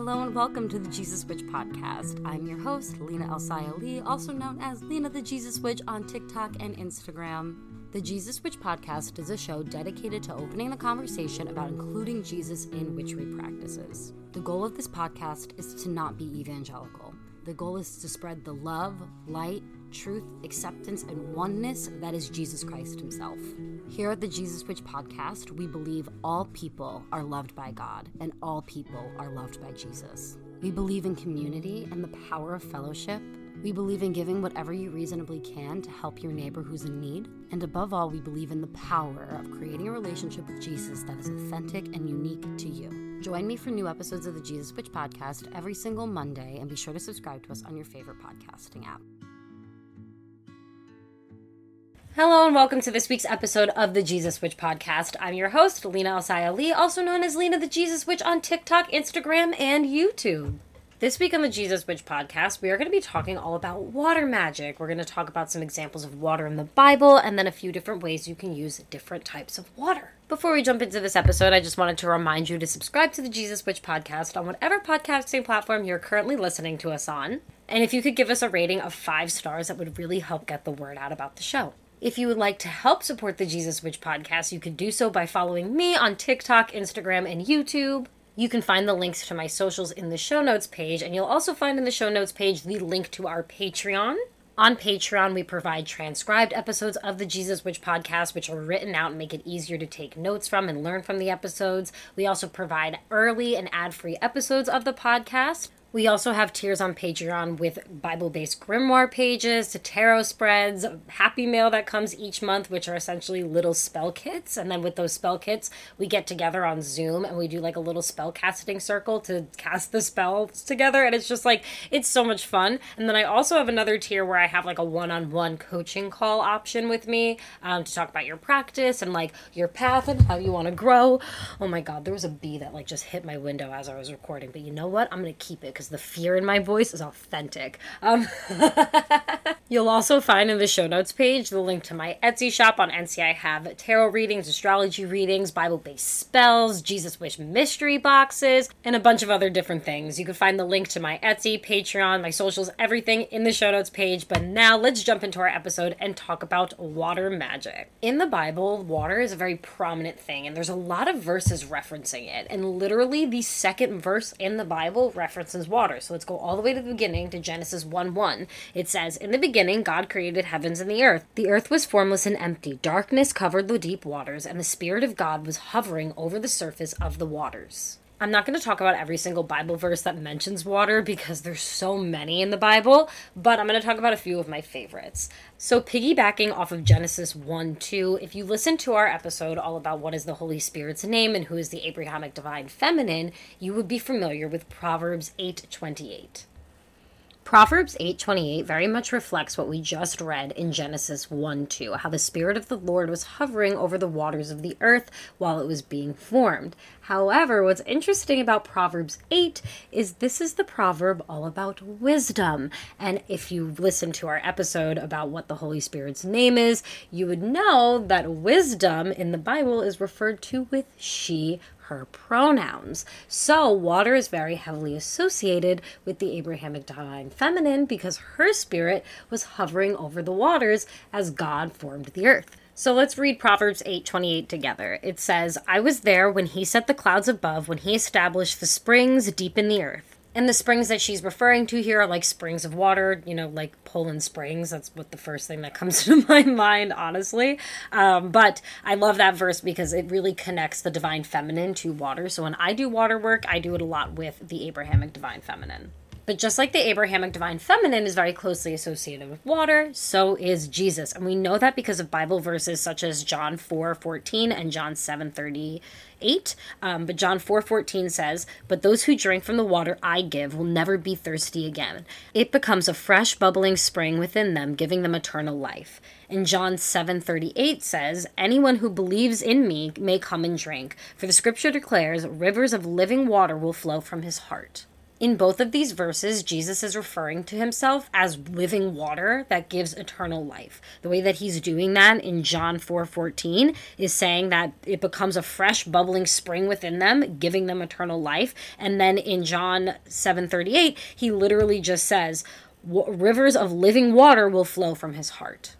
Hello and welcome to the Jesus Witch podcast. I'm your host, Lina Elsaya Lee, also known as Lina the Jesus Witch on TikTok and Instagram. The Jesus Witch podcast is a show dedicated to opening the conversation about including Jesus in witchery practices. The goal of this podcast is to not be evangelical. The goal is to spread the love, light, truth, acceptance, and oneness that is Jesus Christ Himself. Here at the Jesus Witch podcast, we believe all people are loved by God and all people are loved by Jesus. We believe in community and the power of fellowship. We believe in giving whatever you reasonably can to help your neighbor who's in need. And above all, we believe in the power of creating a relationship with Jesus that is authentic and unique to you. Join me for new episodes of the Jesus Witch podcast every single Monday and be sure to subscribe to us on your favorite podcasting app. Hello and welcome to this week's episode of the Jesus Witch podcast. I'm your host, Lina Elsaya Lee, also known as Lina the Jesus Witch on TikTok, Instagram, and YouTube. This week on the Jesus Witch podcast, we are going to be talking all about water magic. We're going to talk about some examples of water in the Bible and then a few different ways you can use different types of water. Before we jump into this episode, I just wanted to remind you to subscribe to the Jesus Witch podcast on whatever podcasting platform you're currently listening to us on. And if you could give us a rating of five stars, that would really help get the word out about the show. If you would like to help support the Jesus Witch podcast, you could do so by following me on TikTok, Instagram, and YouTube. You can find the links to my socials in the show notes page, and you'll also find in the show notes page the link to our Patreon. On Patreon, we provide transcribed episodes of the Jesus Witch podcast, which are written out and make it easier to take notes from and learn from the episodes. We also provide early and ad free episodes of the podcast. We also have tiers on Patreon with Bible based grimoire pages, tarot spreads, happy mail that comes each month, which are essentially little spell kits. And then with those spell kits, we get together on Zoom and we do like a little spell casting circle to cast the spells together. And it's just like, it's so much fun. And then I also have another tier where I have like a one on one coaching call option with me um, to talk about your practice and like your path and how you want to grow. Oh my God, there was a bee that like just hit my window as I was recording. But you know what? I'm going to keep it because the fear in my voice is authentic. Um, you'll also find in the show notes page the link to my Etsy shop. On Etsy, I have tarot readings, astrology readings, Bible based spells, Jesus Witch mystery boxes, and a bunch of other different things. You can find the link to my Etsy, Patreon, my socials, everything in the show notes page. But now let's jump into our episode and talk about water magic. In the Bible, water is a very prominent thing, and there's a lot of verses referencing it. And literally, the second verse in the Bible references water. So let's go all the way to the beginning to Genesis 1 1. It says, In the beginning, God created heavens and the earth. The earth was formless and empty. Darkness covered the deep waters, and the Spirit of God was hovering over the surface of the waters. I'm not going to talk about every single Bible verse that mentions water because there's so many in the Bible, but I'm going to talk about a few of my favorites. So, piggybacking off of Genesis 1 2, if you listen to our episode all about what is the Holy Spirit's name and who is the Abrahamic divine feminine, you would be familiar with Proverbs 8 28. Proverbs 8:28 very much reflects what we just read in Genesis 1:2, how the spirit of the Lord was hovering over the waters of the earth while it was being formed. However, what's interesting about Proverbs 8 is this is the proverb all about wisdom. And if you listen to our episode about what the Holy Spirit's name is, you would know that wisdom in the Bible is referred to with she her pronouns. So, water is very heavily associated with the Abrahamic divine feminine because her spirit was hovering over the waters as God formed the earth. So let's read Proverbs 8:28 together. It says, "I was there when he set the clouds above, when he established the springs deep in the earth." And the springs that she's referring to here are like springs of water, you know, like Poland Springs. That's what the first thing that comes to my mind, honestly. Um, but I love that verse because it really connects the divine feminine to water. So when I do water work, I do it a lot with the Abrahamic divine feminine. But just like the Abrahamic divine feminine is very closely associated with water, so is Jesus. And we know that because of Bible verses such as John 4 14 and John 7 38. Um, but John 4 14 says, But those who drink from the water I give will never be thirsty again. It becomes a fresh, bubbling spring within them, giving them eternal life. And John 7:38 says, "Anyone who believes in me may come and drink, for the scripture declares, rivers of living water will flow from his heart." In both of these verses, Jesus is referring to himself as living water that gives eternal life. The way that he's doing that in John 4 14 is saying that it becomes a fresh, bubbling spring within them, giving them eternal life. And then in John 7 38, he literally just says, Rivers of living water will flow from his heart.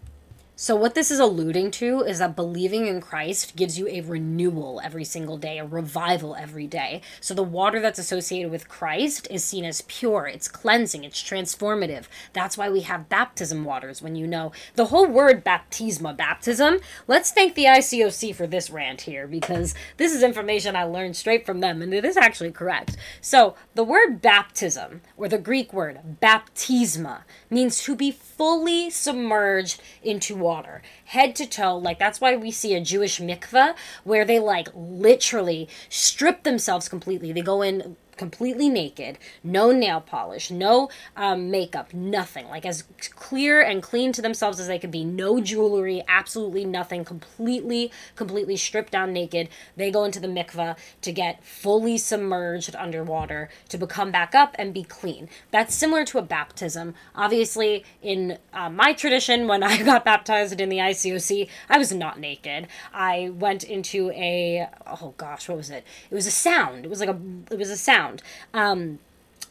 So, what this is alluding to is that believing in Christ gives you a renewal every single day, a revival every day. So, the water that's associated with Christ is seen as pure, it's cleansing, it's transformative. That's why we have baptism waters when you know the whole word baptisma, baptism. Let's thank the ICOC for this rant here because this is information I learned straight from them and it is actually correct. So, the word baptism, or the Greek word baptisma, means to be fully submerged into water, head to toe. Like that's why we see a Jewish mikveh where they like literally strip themselves completely. They go in completely naked, no nail polish, no um, makeup, nothing. Like as clear and clean to themselves as they could be. No jewelry, absolutely nothing. Completely, completely stripped down naked. They go into the mikvah to get fully submerged underwater to become back up and be clean. That's similar to a baptism. Obviously, in uh, my tradition, when I got baptized in the ICOC, I was not naked. I went into a oh gosh, what was it? It was a sound. It was like a it was a sound around. Um,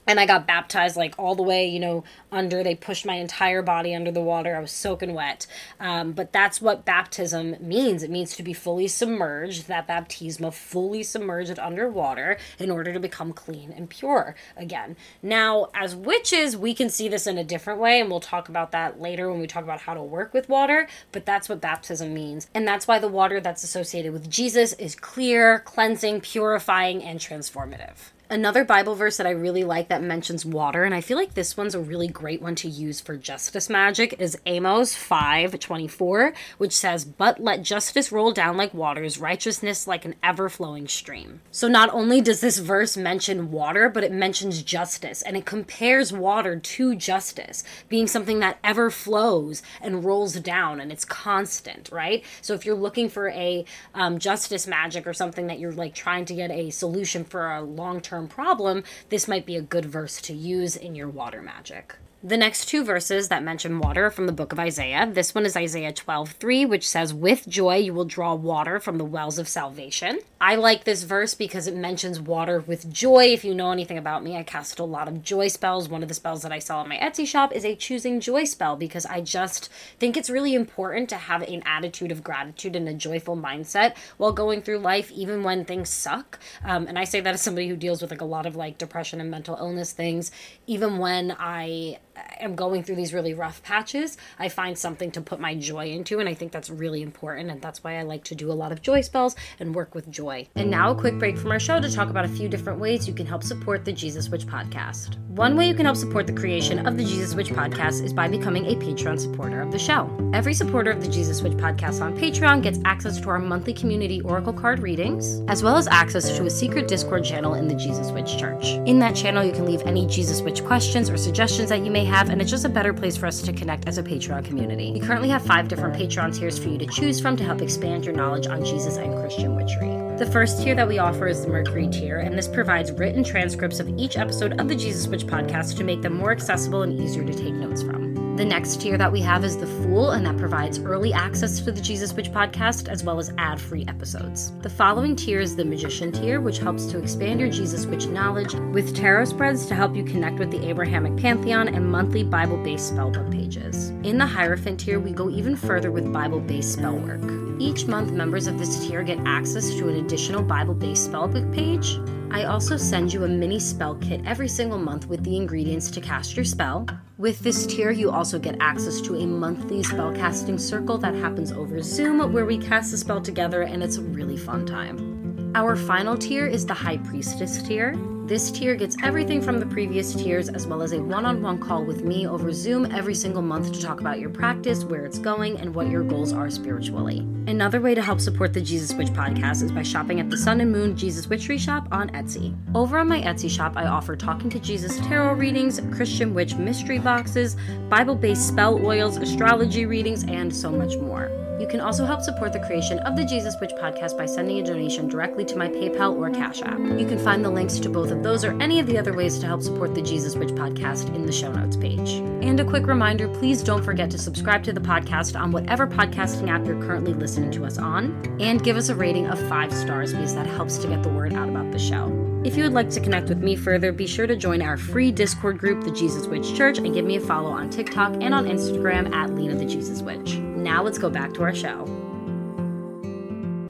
and I got baptized like all the way, you know, under. They pushed my entire body under the water. I was soaking wet. Um, but that's what baptism means. It means to be fully submerged, that baptisma, fully submerged underwater in order to become clean and pure again. Now, as witches, we can see this in a different way, and we'll talk about that later when we talk about how to work with water. But that's what baptism means. And that's why the water that's associated with Jesus is clear, cleansing, purifying, and transformative. Another Bible verse that I really like that mentions water, and I feel like this one's a really great one to use for justice magic, is Amos 5 24, which says, But let justice roll down like waters, righteousness like an ever flowing stream. So not only does this verse mention water, but it mentions justice, and it compares water to justice, being something that ever flows and rolls down, and it's constant, right? So if you're looking for a um, justice magic or something that you're like trying to get a solution for a long term problem, this might be a good verse to use in your water magic. The next two verses that mention water from the book of Isaiah. This one is Isaiah 12 3, which says, With joy you will draw water from the wells of salvation. I like this verse because it mentions water with joy. If you know anything about me, I cast a lot of joy spells. One of the spells that I sell in my Etsy shop is a choosing joy spell because I just think it's really important to have an attitude of gratitude and a joyful mindset while going through life, even when things suck. Um, and I say that as somebody who deals with like a lot of like depression and mental illness things, even when I am going through these really rough patches, I find something to put my joy into, and I think that's really important, and that's why I like to do a lot of joy spells and work with joy. And now, a quick break from our show to talk about a few different ways you can help support the Jesus Witch podcast. One way you can help support the creation of the Jesus Witch podcast is by becoming a Patreon supporter of the show. Every supporter of the Jesus Witch podcast on Patreon gets access to our monthly community oracle card readings, as well as access to a secret Discord channel in the Jesus Witch Church. In that channel, you can leave any Jesus Witch questions or suggestions that you may have, and it's just a better place for us to connect as a Patreon community. We currently have five different Patreon tiers for you to choose from to help expand your knowledge on Jesus and Christian witchery. The first tier that we offer is the Mercury tier, and this provides written transcripts of each episode of the Jesus Witch podcast to make them more accessible and easier to take notes from. The next tier that we have is the Fool, and that provides early access to the Jesus Witch podcast as well as ad free episodes. The following tier is the Magician tier, which helps to expand your Jesus Witch knowledge with tarot spreads to help you connect with the Abrahamic pantheon and monthly Bible based spellbook pages. In the Hierophant tier, we go even further with Bible based spell work. Each month, members of this tier get access to an additional Bible based spellbook page. I also send you a mini spell kit every single month with the ingredients to cast your spell. With this tier, you also get access to a monthly spellcasting circle that happens over Zoom where we cast the spell together and it's a really fun time. Our final tier is the High Priestess tier. This tier gets everything from the previous tiers, as well as a one on one call with me over Zoom every single month to talk about your practice, where it's going, and what your goals are spiritually. Another way to help support the Jesus Witch podcast is by shopping at the Son and Moon Jesus Witchery shop on Etsy. Over on my Etsy shop, I offer Talking to Jesus tarot readings, Christian Witch mystery boxes, Bible based spell oils, astrology readings, and so much more. You can also help support the creation of the Jesus Witch podcast by sending a donation directly to my PayPal or Cash App. You can find the links to both of those or any of the other ways to help support the Jesus Witch podcast in the show notes page. And a quick reminder please don't forget to subscribe to the podcast on whatever podcasting app you're currently listening to us on, and give us a rating of five stars because that helps to get the word out about the show. If you would like to connect with me further, be sure to join our free Discord group, The Jesus Witch Church, and give me a follow on TikTok and on Instagram at Lina the Jesus Witch. Now let's go back to our show.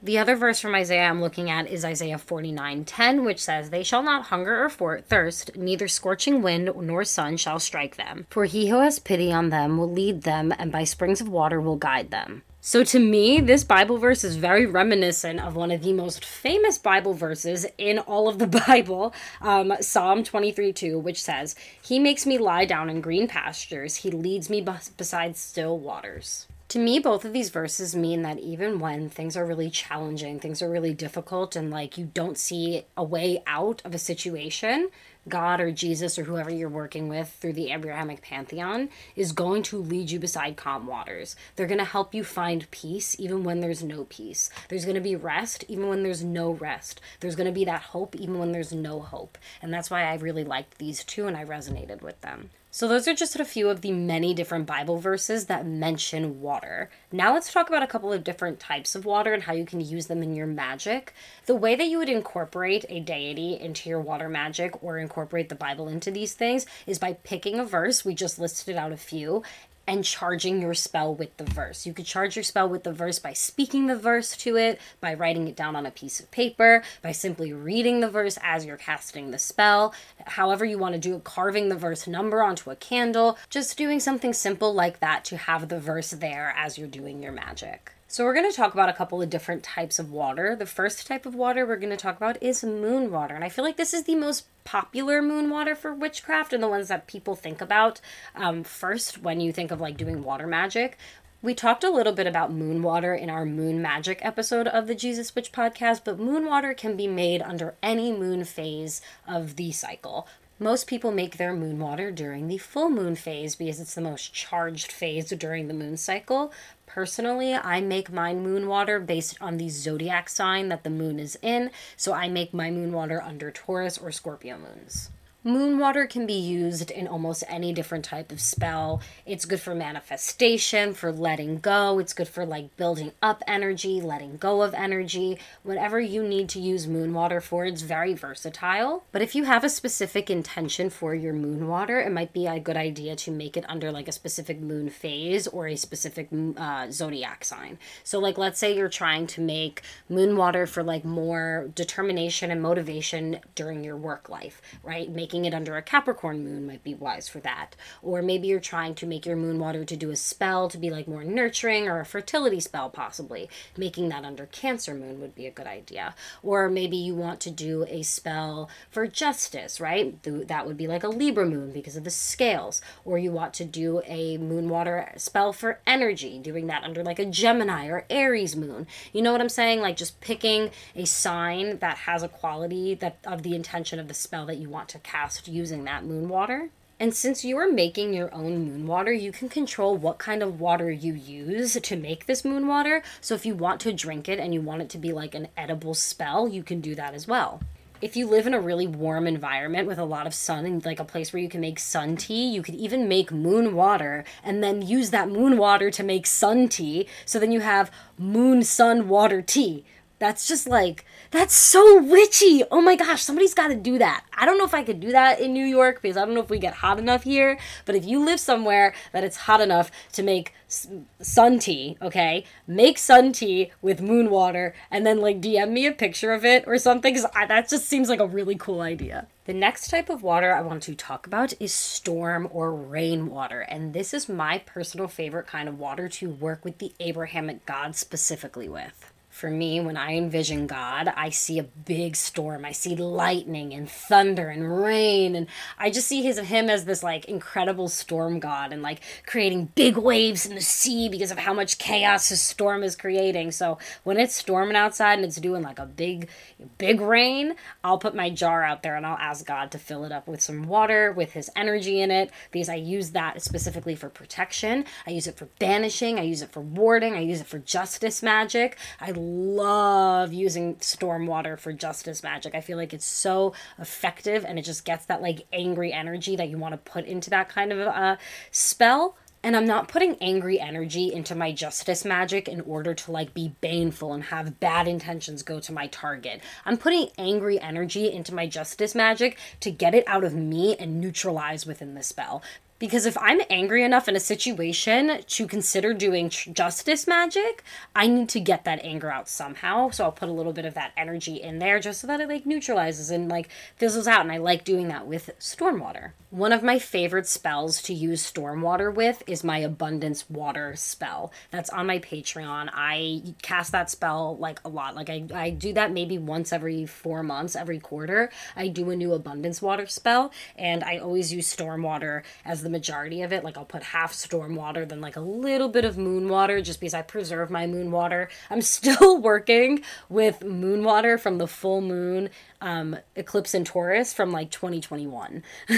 The other verse from Isaiah I'm looking at is Isaiah 49:10, which says, "They shall not hunger or thirst, neither scorching wind nor sun shall strike them. For he who has pity on them will lead them, and by springs of water will guide them." So to me, this Bible verse is very reminiscent of one of the most famous Bible verses in all of the Bible, um, Psalm 23 2, which says, He makes me lie down in green pastures, He leads me beside still waters. To me, both of these verses mean that even when things are really challenging, things are really difficult, and like you don't see a way out of a situation, God or Jesus or whoever you're working with through the Abrahamic pantheon is going to lead you beside calm waters. They're going to help you find peace even when there's no peace. There's going to be rest even when there's no rest. There's going to be that hope even when there's no hope. And that's why I really liked these two and I resonated with them. So, those are just a few of the many different Bible verses that mention water. Now, let's talk about a couple of different types of water and how you can use them in your magic. The way that you would incorporate a deity into your water magic or incorporate the Bible into these things is by picking a verse. We just listed out a few and charging your spell with the verse. You could charge your spell with the verse by speaking the verse to it, by writing it down on a piece of paper, by simply reading the verse as you're casting the spell, however you want to do it, carving the verse number onto a candle, just doing something simple like that to have the verse there as you're doing your magic. So, we're going to talk about a couple of different types of water. The first type of water we're going to talk about is moon water. And I feel like this is the most popular moon water for witchcraft and the ones that people think about um, first when you think of like doing water magic. We talked a little bit about moon water in our moon magic episode of the Jesus Witch podcast, but moon water can be made under any moon phase of the cycle. Most people make their moon water during the full moon phase because it's the most charged phase during the moon cycle. Personally, I make my moon water based on the zodiac sign that the moon is in, so I make my moon water under Taurus or Scorpio moons. Moon water can be used in almost any different type of spell. It's good for manifestation, for letting go. It's good for like building up energy, letting go of energy. Whatever you need to use moon water for, it's very versatile. But if you have a specific intention for your moon water, it might be a good idea to make it under like a specific moon phase or a specific uh, zodiac sign. So, like, let's say you're trying to make moon water for like more determination and motivation during your work life, right? Make making it under a Capricorn moon might be wise for that. Or maybe you're trying to make your moon water to do a spell to be like more nurturing or a fertility spell, possibly. Making that under Cancer moon would be a good idea. Or maybe you want to do a spell for justice, right? That would be like a Libra moon because of the scales. Or you want to do a moon water spell for energy, doing that under like a Gemini or Aries moon. You know what I'm saying? Like just picking a sign that has a quality that of the intention of the spell that you want to cast using that moon water. And since you are making your own moon water, you can control what kind of water you use to make this moon water. So if you want to drink it and you want it to be like an edible spell, you can do that as well. If you live in a really warm environment with a lot of sun and like a place where you can make sun tea, you could even make moon water and then use that moon water to make sun tea. So then you have moon sun water tea. That's just like that's so witchy. Oh my gosh, somebody's got to do that. I don't know if I could do that in New York because I don't know if we get hot enough here. But if you live somewhere that it's hot enough to make sun tea, okay, make sun tea with moon water and then like DM me a picture of it or something because that just seems like a really cool idea. The next type of water I want to talk about is storm or rainwater, and this is my personal favorite kind of water to work with the Abrahamic gods specifically with. For me, when I envision God, I see a big storm. I see lightning and thunder and rain. And I just see his, him as this like incredible storm god and like creating big waves in the sea because of how much chaos his storm is creating. So when it's storming outside and it's doing like a big, big rain, I'll put my jar out there and I'll ask God to fill it up with some water with his energy in it because I use that specifically for protection. I use it for banishing. I use it for warding. I use it for justice magic. I love using storm water for justice magic. I feel like it's so effective and it just gets that like angry energy that you want to put into that kind of a uh, spell and I'm not putting angry energy into my justice magic in order to like be baneful and have bad intentions go to my target. I'm putting angry energy into my justice magic to get it out of me and neutralize within the spell. Because if I'm angry enough in a situation to consider doing justice magic, I need to get that anger out somehow. So I'll put a little bit of that energy in there just so that it like neutralizes and like fizzles out. And I like doing that with stormwater. One of my favorite spells to use stormwater with is my abundance water spell. That's on my Patreon. I cast that spell like a lot. Like I, I do that maybe once every four months, every quarter. I do a new abundance water spell, and I always use stormwater as the majority of it. Like I'll put half storm water, then like a little bit of moon water just because I preserve my moon water. I'm still working with moon water from the full moon um, eclipse in Taurus from like 2021.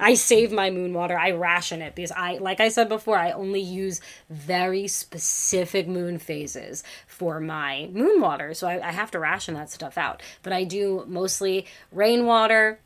I save my moon water. I ration it because I, like I said before, I only use very specific moon phases for my moon water. So I, I have to ration that stuff out. But I do mostly rainwater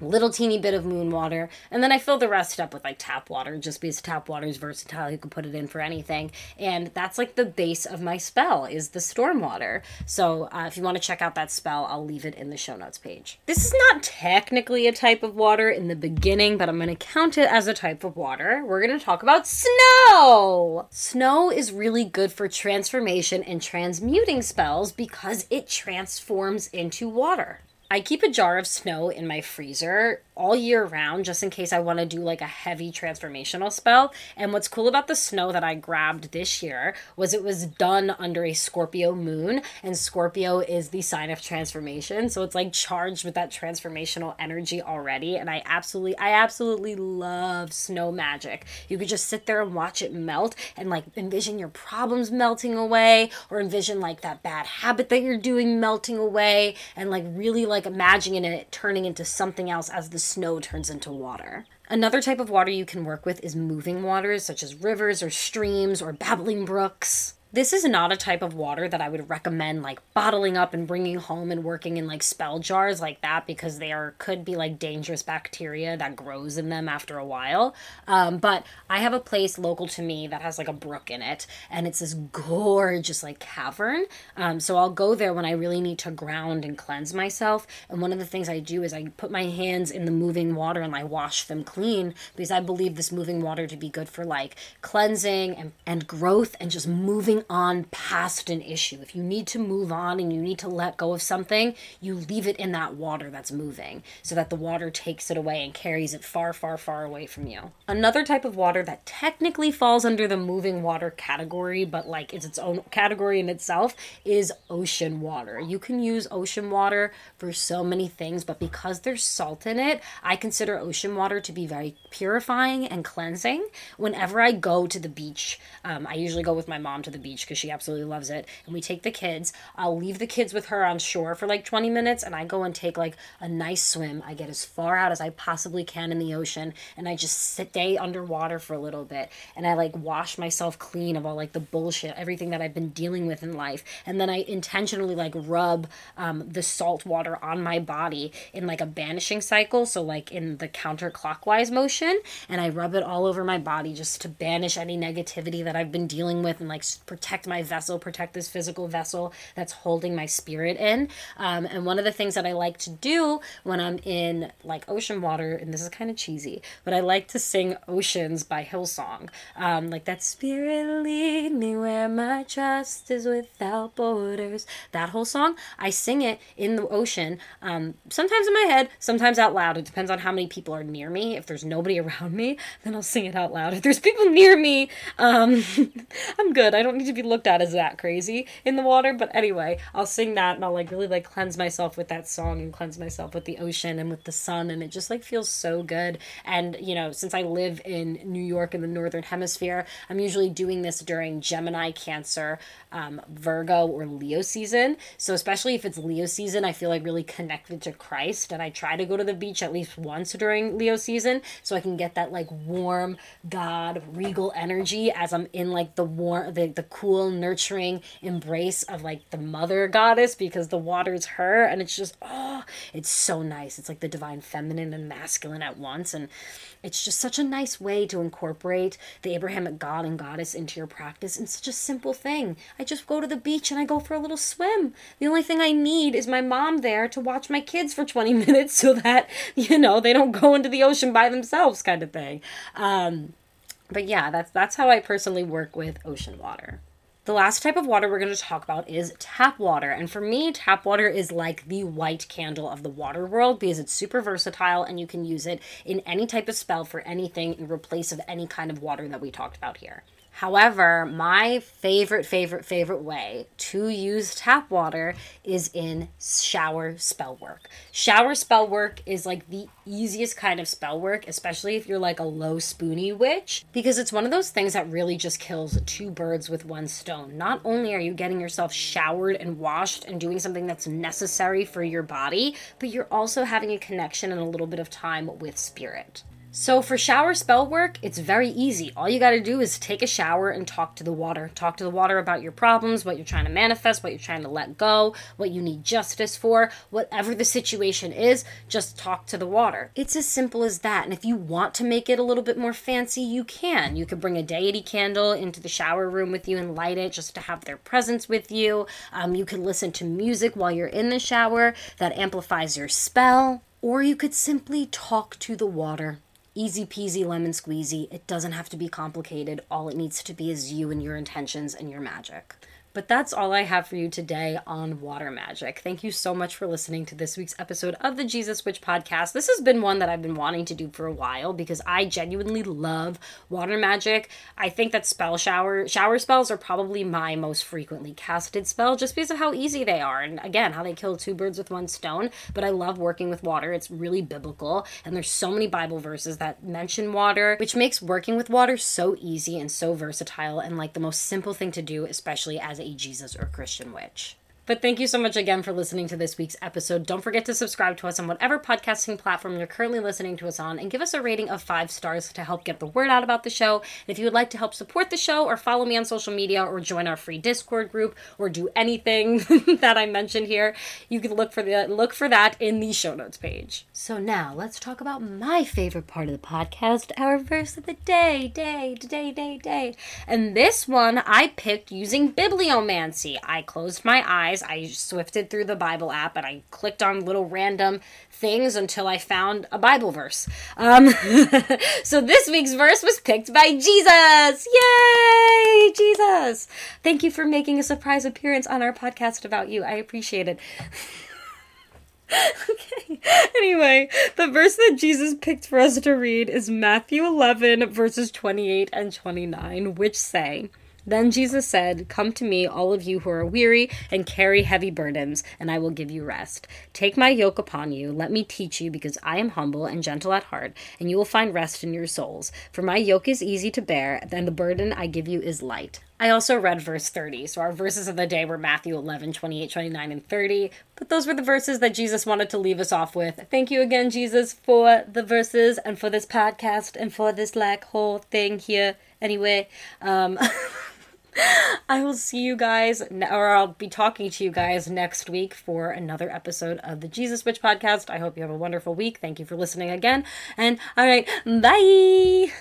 little teeny bit of moon water, and then I fill the rest up with like tap water, just because tap water is versatile. You can put it in for anything, and that's like the base of my spell is the storm water. So uh, if you want to check out that spell, I'll leave it in the show notes page. This is not technically a type of water in the beginning, but I'm going to count it as a type of water. We're going to talk about snow. Snow is really good for transformation and transmuting spells because it transforms into water. I keep a jar of snow in my freezer all year round just in case I want to do like a heavy transformational spell. And what's cool about the snow that I grabbed this year was it was done under a Scorpio moon, and Scorpio is the sign of transformation. So it's like charged with that transformational energy already. And I absolutely, I absolutely love snow magic. You could just sit there and watch it melt and like envision your problems melting away or envision like that bad habit that you're doing melting away and like really like imagining it turning into something else as the snow turns into water. Another type of water you can work with is moving waters, such as rivers or streams or babbling brooks. This is not a type of water that I would recommend like bottling up and bringing home and working in like spell jars like that because they are could be like dangerous bacteria that grows in them after a while. Um, but I have a place local to me that has like a brook in it and it's this gorgeous like cavern. Um, so I'll go there when I really need to ground and cleanse myself. And one of the things I do is I put my hands in the moving water and I wash them clean because I believe this moving water to be good for like cleansing and, and growth and just moving moving on past an issue. If you need to move on and you need to let go of something, you leave it in that water that's moving so that the water takes it away and carries it far, far, far away from you. Another type of water that technically falls under the moving water category, but like it's its own category in itself, is ocean water. You can use ocean water for so many things, but because there's salt in it, I consider ocean water to be very purifying and cleansing. Whenever I go to the beach, um, I usually go with my mom to the beach beach because she absolutely loves it. And we take the kids. I'll leave the kids with her on shore for like 20 minutes and I go and take like a nice swim. I get as far out as I possibly can in the ocean and I just stay underwater for a little bit and I like wash myself clean of all like the bullshit, everything that I've been dealing with in life. And then I intentionally like rub um, the salt water on my body in like a banishing cycle. So, like in the counterclockwise motion. And I rub it all over my body just to banish any negativity that I've been dealing with and like protect my vessel, protect this physical vessel that's holding my spirit in. Um, and one of the things that I like to do when I'm in like ocean water, and this is kind of cheesy, but I like to sing Oceans by Hillsong. Um, like that spirit lead me where my trust is without borders. That whole song, I sing it in the ocean, um, sometimes in my head, sometimes out loud. It depends on how many people are near me. If there's nobody around me, then I'll sing it out loud. If there's people near me, um, I'm good. I don't need to be looked at as that crazy in the water. But anyway, I'll sing that and I'll like really like cleanse myself with that song and cleanse myself with the ocean and with the sun. And it just like feels so good. And, you know, since I live in New York in the Northern Hemisphere, I'm usually doing this during Gemini, Cancer, um, Virgo, or Leo season. So, especially if it's Leo season, I feel like really connected to Christ. And I try to go to the beach at least once during Leo season so I can get that like warm God, regal energy as I'm in like the warm, the, the cool, nurturing embrace of like the mother goddess because the water's her. And it's just, oh, it's so nice. It's like the divine feminine and masculine at once. And it's just such a nice way to incorporate the Abrahamic god and goddess into your practice in such a simple thing. I just go to the beach and I go for a little swim. The only thing I need is my mom there to watch my kids for 20 minutes so that, you know, they don't go into the ocean by themselves kind of thing. Um, but yeah, that's that's how I personally work with ocean water. The last type of water we're going to talk about is tap water. And for me, tap water is like the white candle of the water world because it's super versatile and you can use it in any type of spell for anything in replace of any kind of water that we talked about here. However, my favorite, favorite, favorite way to use tap water is in shower spell work. Shower spell work is like the easiest kind of spell work, especially if you're like a low spoony witch, because it's one of those things that really just kills two birds with one stone. Not only are you getting yourself showered and washed and doing something that's necessary for your body, but you're also having a connection and a little bit of time with spirit. So for shower spell work, it's very easy. All you got to do is take a shower and talk to the water. Talk to the water about your problems, what you're trying to manifest, what you're trying to let go, what you need justice for, whatever the situation is, just talk to the water. It's as simple as that. And if you want to make it a little bit more fancy, you can. You could bring a deity candle into the shower room with you and light it just to have their presence with you. Um, you could listen to music while you're in the shower that amplifies your spell. Or you could simply talk to the water. Easy peasy lemon squeezy. It doesn't have to be complicated. All it needs to be is you and your intentions and your magic. But that's all I have for you today on water magic. Thank you so much for listening to this week's episode of the Jesus Witch podcast. This has been one that I've been wanting to do for a while because I genuinely love water magic. I think that spell shower shower spells are probably my most frequently casted spell just because of how easy they are and again, how they kill two birds with one stone, but I love working with water. It's really biblical and there's so many Bible verses that mention water, which makes working with water so easy and so versatile and like the most simple thing to do especially as a Jesus or Christian witch. But thank you so much again for listening to this week's episode. Don't forget to subscribe to us on whatever podcasting platform you're currently listening to us on and give us a rating of five stars to help get the word out about the show. And if you would like to help support the show or follow me on social media or join our free Discord group or do anything that I mentioned here, you can look for the look for that in the show notes page. So now let's talk about my favorite part of the podcast, our verse of the day, day, day, day, day. And this one I picked using bibliomancy. I closed my eyes I swifted through the Bible app and I clicked on little random things until I found a Bible verse. Um, so this week's verse was picked by Jesus. Yay, Jesus! Thank you for making a surprise appearance on our podcast about you. I appreciate it. okay. Anyway, the verse that Jesus picked for us to read is Matthew 11, verses 28 and 29, which say, then Jesus said, Come to me, all of you who are weary and carry heavy burdens, and I will give you rest. Take my yoke upon you. Let me teach you, because I am humble and gentle at heart, and you will find rest in your souls. For my yoke is easy to bear, and the burden I give you is light. I also read verse 30. So our verses of the day were Matthew 11, 28, 29, and 30. But those were the verses that Jesus wanted to leave us off with. Thank you again, Jesus, for the verses and for this podcast and for this like whole thing here. Anyway, um I will see you guys, or I'll be talking to you guys next week for another episode of the Jesus Witch podcast. I hope you have a wonderful week. Thank you for listening again. And all right, bye.